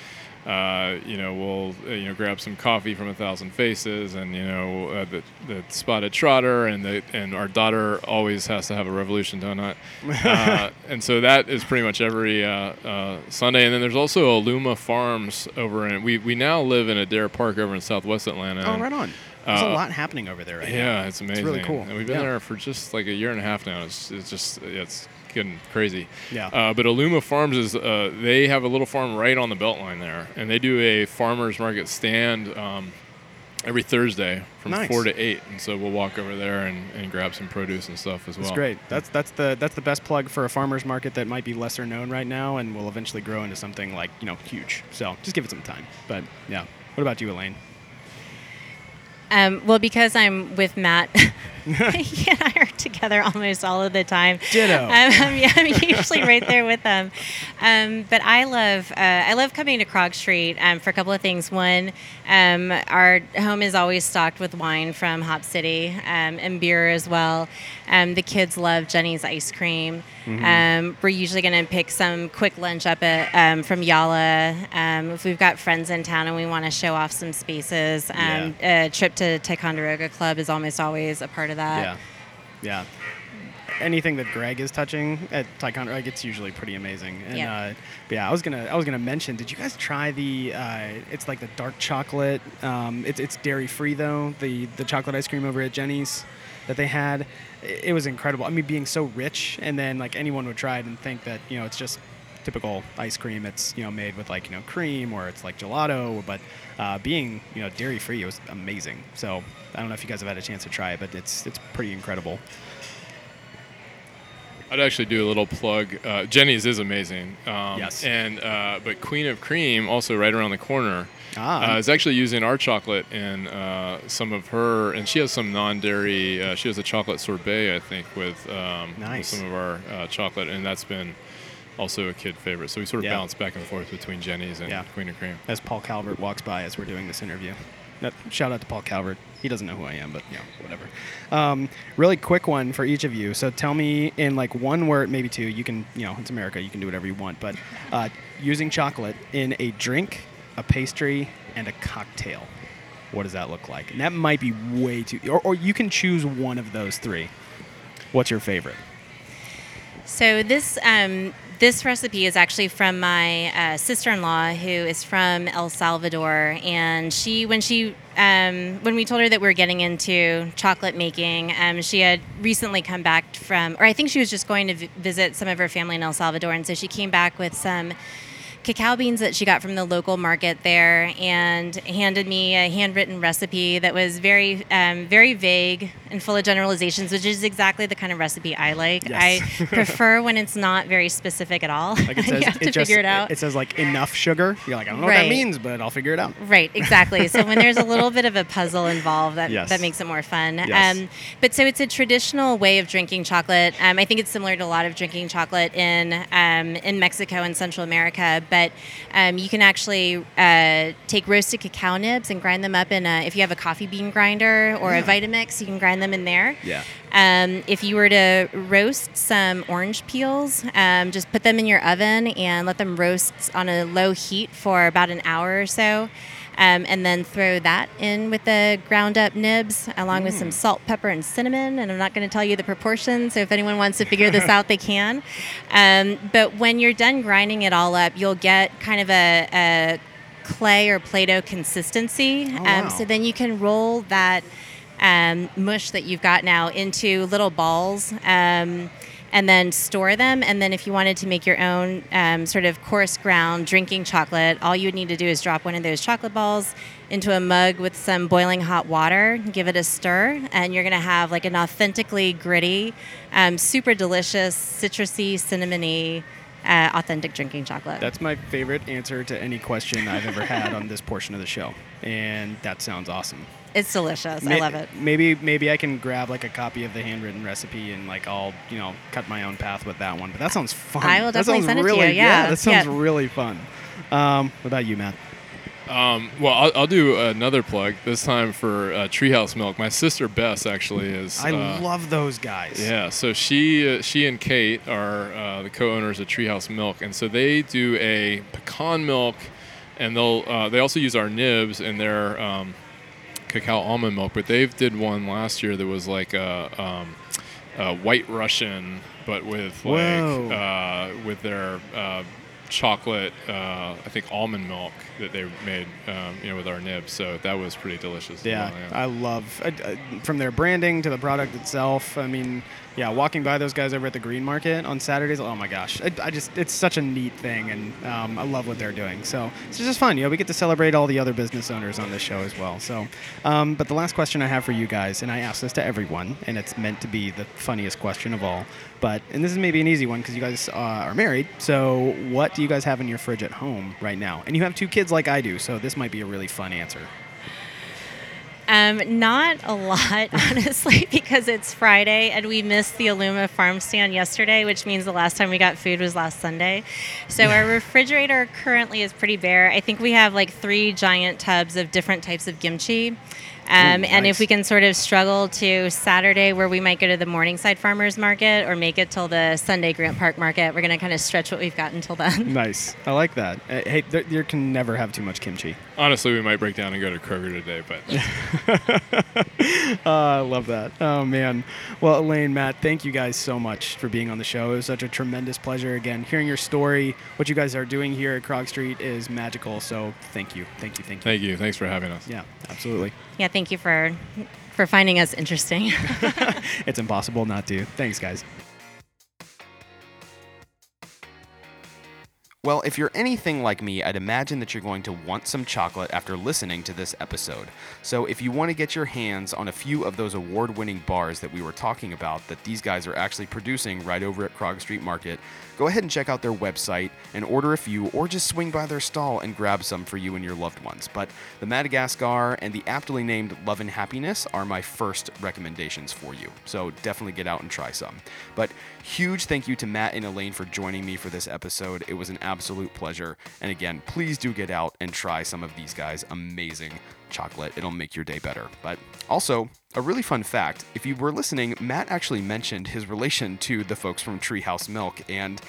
Uh, you know, we'll uh, you know grab some coffee from a thousand faces, and you know uh, the, the spotted trotter, and the and our daughter always has to have a revolution donut, uh, and so that is pretty much every uh, uh, Sunday. And then there's also Aluma Farms over in we we now live in Adair Park over in Southwest Atlanta. Oh, right on. There's a lot happening over there right now. Yeah, it's amazing. really cool. And we've been Yeah. there for just like a year and a half now. It's, it's just it's getting crazy. Yeah. Uh, but Aluma Farms is uh, they have a little farm right on the Beltline there, and they do a farmers market stand um, every Thursday from Nice. four to eight, and so we'll walk over there and, and grab some produce and stuff as well. That's great. That's that's the that's the best plug for a farmers market that might be lesser known right now and will eventually grow into something like you know huge. So just give it some time. But yeah, what about you, Elaine? Um, well, because I'm with Matt, he and I are together almost all of the time. Ditto. Um, I'm, yeah, I'm usually right there with them. Um, but I love uh, I love coming to Krog Street um, for a couple of things. One, um, our home is always stocked with wine from Hop City um, and beer as well. Um, the kids love Jeni's ice cream. Um, we're usually going to pick some quick lunch up at, um, from Yalla. Um, if we've got friends in town and we want to show off some spaces, um, a trip to Ticonderoga Club is almost always a part of that. Yeah, yeah. Anything that Greg is touching at Ticonderoga, like it's usually pretty amazing. And Yeah. uh, but yeah, I was gonna I was gonna mention. Did you guys try the? Uh, it's like the dark chocolate. Um, it's it's dairy free though. The the chocolate ice cream over at Jeni's that they had, it, it was incredible. I mean, being so rich, and then like anyone would try it and think that you know it's just typical ice cream. It's you know made with like you know cream or it's like gelato, but uh, being you know dairy free, it was amazing. So I don't know if you guys have had a chance to try it, but it's it's pretty incredible. I'd actually do a little plug. Uh, Jeni's is amazing. Um, Yes. And uh, but Queen of Cream, also right around the corner, Ah. uh, is actually using our chocolate in uh, some of her, and she has some non-dairy. Uh, she has a chocolate sorbet, I think, with, um, with some of our uh, chocolate, and that's been also a kid favorite. So we sort of Yeah. bounce back and forth between Jeni's and Yeah. Queen of Cream. As Paul Calvert walks by as we're doing this interview. Shout out to Paul Calvert. He doesn't know who I am, but yeah, whatever. Um, really quick one for each of you. So tell me in like one word, maybe two. You can, you know, it's America. You can do whatever you want. But uh, using chocolate in a drink, a pastry, and a cocktail. What does that look like? And that might be way too. Or, or you can choose one of those three. What's your favorite? So this um, this recipe is actually from my uh, sister-in-law, who is from El Salvador, and she when she um, when we told her that we were getting into chocolate making, um, she had recently come back from, or I think she was just going to v- visit some of her family in El Salvador, and so she came back with some cacao beans that she got from the local market there and handed me a handwritten recipe that was very um, very vague and full of generalizations which is exactly the kind of recipe i like Yes. i prefer when it's not very specific at all Like it says, you have to it just, figure it out It says like enough sugar. You're like, I don't know what that means, but I'll figure it out. Right, exactly. So when there's a little bit of a puzzle involved, that, Yes. that makes it more fun. Yes. Um, but so it's a traditional way of drinking chocolate. Um, I think it's similar to a lot of drinking chocolate in um, in Mexico and Central America. But um, you can actually uh, take roasted cacao nibs and grind them up in a. If you have a coffee bean grinder or a Vitamix, you can grind them in there. Yeah. Um, if you were to roast some orange peels, um, just put them in your oven and let them roast on a low heat for about an hour or so. Um, and then throw that in with the ground up nibs along with some salt, pepper, and cinnamon. And I'm not going to tell you the proportions, so if anyone wants to figure this out, they can. Um, but when you're done grinding it all up, you'll get kind of a, a clay or Play Doh consistency. Oh, wow. um, so then you can roll that um, mush that you've got now into little balls um, and then store them. And then if you wanted to make your own um, sort of coarse ground drinking chocolate, all you would need to do is drop one of those chocolate balls into a mug with some boiling hot water, give it a stir, and you're going to have like an authentically gritty, um, super delicious, citrusy, cinnamony, uh, authentic drinking chocolate. That's my favorite answer to any question I've ever had on this portion of the show, and that sounds awesome. It's delicious. I love it. Maybe maybe I can grab like a copy of the handwritten recipe and like I'll you know cut my own path with that one. But that sounds fun. I will That definitely sounds send it to you, really, yeah, that sounds yeah. really fun. Um, what about you, Matt? Um, well, I'll, I'll do another plug this time for uh, Treehouse Milk. My sister Bess actually is. I uh, love those guys. Yeah, so she uh, she and Kate are uh, the co-owners of Treehouse Milk, and so they do a pecan milk, and they'll uh, they also use our nibs in their um, cacao almond milk. But they did one last year that was like a, um, a white Russian, but with like uh, with their uh, chocolate, uh, I think almond milk that they made, um, you know, with our nibs. So that was pretty delicious. Yeah, well, I love uh, uh, from their branding to the product itself. I mean, yeah, walking by those guys over at the Green Market on Saturdays. Oh my gosh, I, I just it's such a neat thing, and um, I love what they're doing. So it's just fun. You know, we get to celebrate all the other business owners on this show as well. So, um, but the last question I have for you guys, and I ask this to everyone, and it's meant to be the funniest question of all. But and this is maybe an easy one because you guys uh, are married. So, what do you guys have in your fridge at home right now? And you have two kids like I do, so this might be a really fun answer. Um, not a lot, honestly, because it's Friday and we missed the Aluma farm stand yesterday, which means the last time we got food was last Sunday. So our refrigerator currently is pretty bare. I think we have like three giant tubs of different types of kimchi. Um, Ooh, And nice. if we can sort of struggle to Saturday, where we might go to the Morningside Farmers Market, or make it till the Sunday Grant Park Market, we're going to kind of stretch what we've got until then. Nice. I like that. Uh, hey, there, you can never have too much kimchi. Honestly, we might break down and go to Kroger today, but Uh, I love that. Oh man. Well, Elaine, Matt, thank you guys so much for being on the show. It was such a tremendous pleasure. Again, hearing your story, what you guys are doing here at Krog Street is magical. So thank you, thank you, thank you. thank you. Thanks for having us. Yeah, absolutely. Yeah, thank you for for finding us interesting. It's impossible not to. Thanks, guys. Well, if you're anything like me, I'd imagine that you're going to want some chocolate after listening to this episode. So, if you want to get your hands on a few of those award winning bars that we were talking about that these guys are actually producing right over at Krog Street Market, go ahead and check out their website and order a few, or just swing by their stall and grab some for you and your loved ones. But the Madagascar and the aptly named Love and Happiness are my first recommendations for you. So, definitely get out and try some. But huge thank you to Matt and Elaine for joining me for this episode. It was an absolute pleasure. And again, please do get out and try some of these guys' amazing chocolate. It'll make your day better. But also, a really fun fact if you were listening, Matt actually mentioned his relation to the folks from Treehouse Milk, and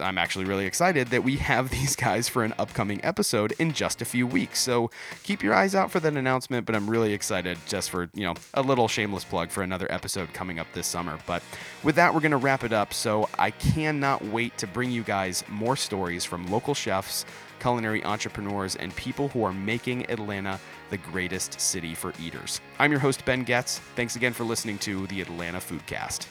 I'm actually really excited that we have these guys for an upcoming episode in just a few weeks. So keep your eyes out for that announcement, but I'm really excited just for, you know, a little shameless plug for another episode coming up this summer. But with that, we're going to wrap it up. So I cannot wait to bring you guys more stories from local chefs, culinary entrepreneurs, and people who are making Atlanta the greatest city for eaters. I'm your host, Ben Getz. Thanks again for listening to the Atlanta Foodcast.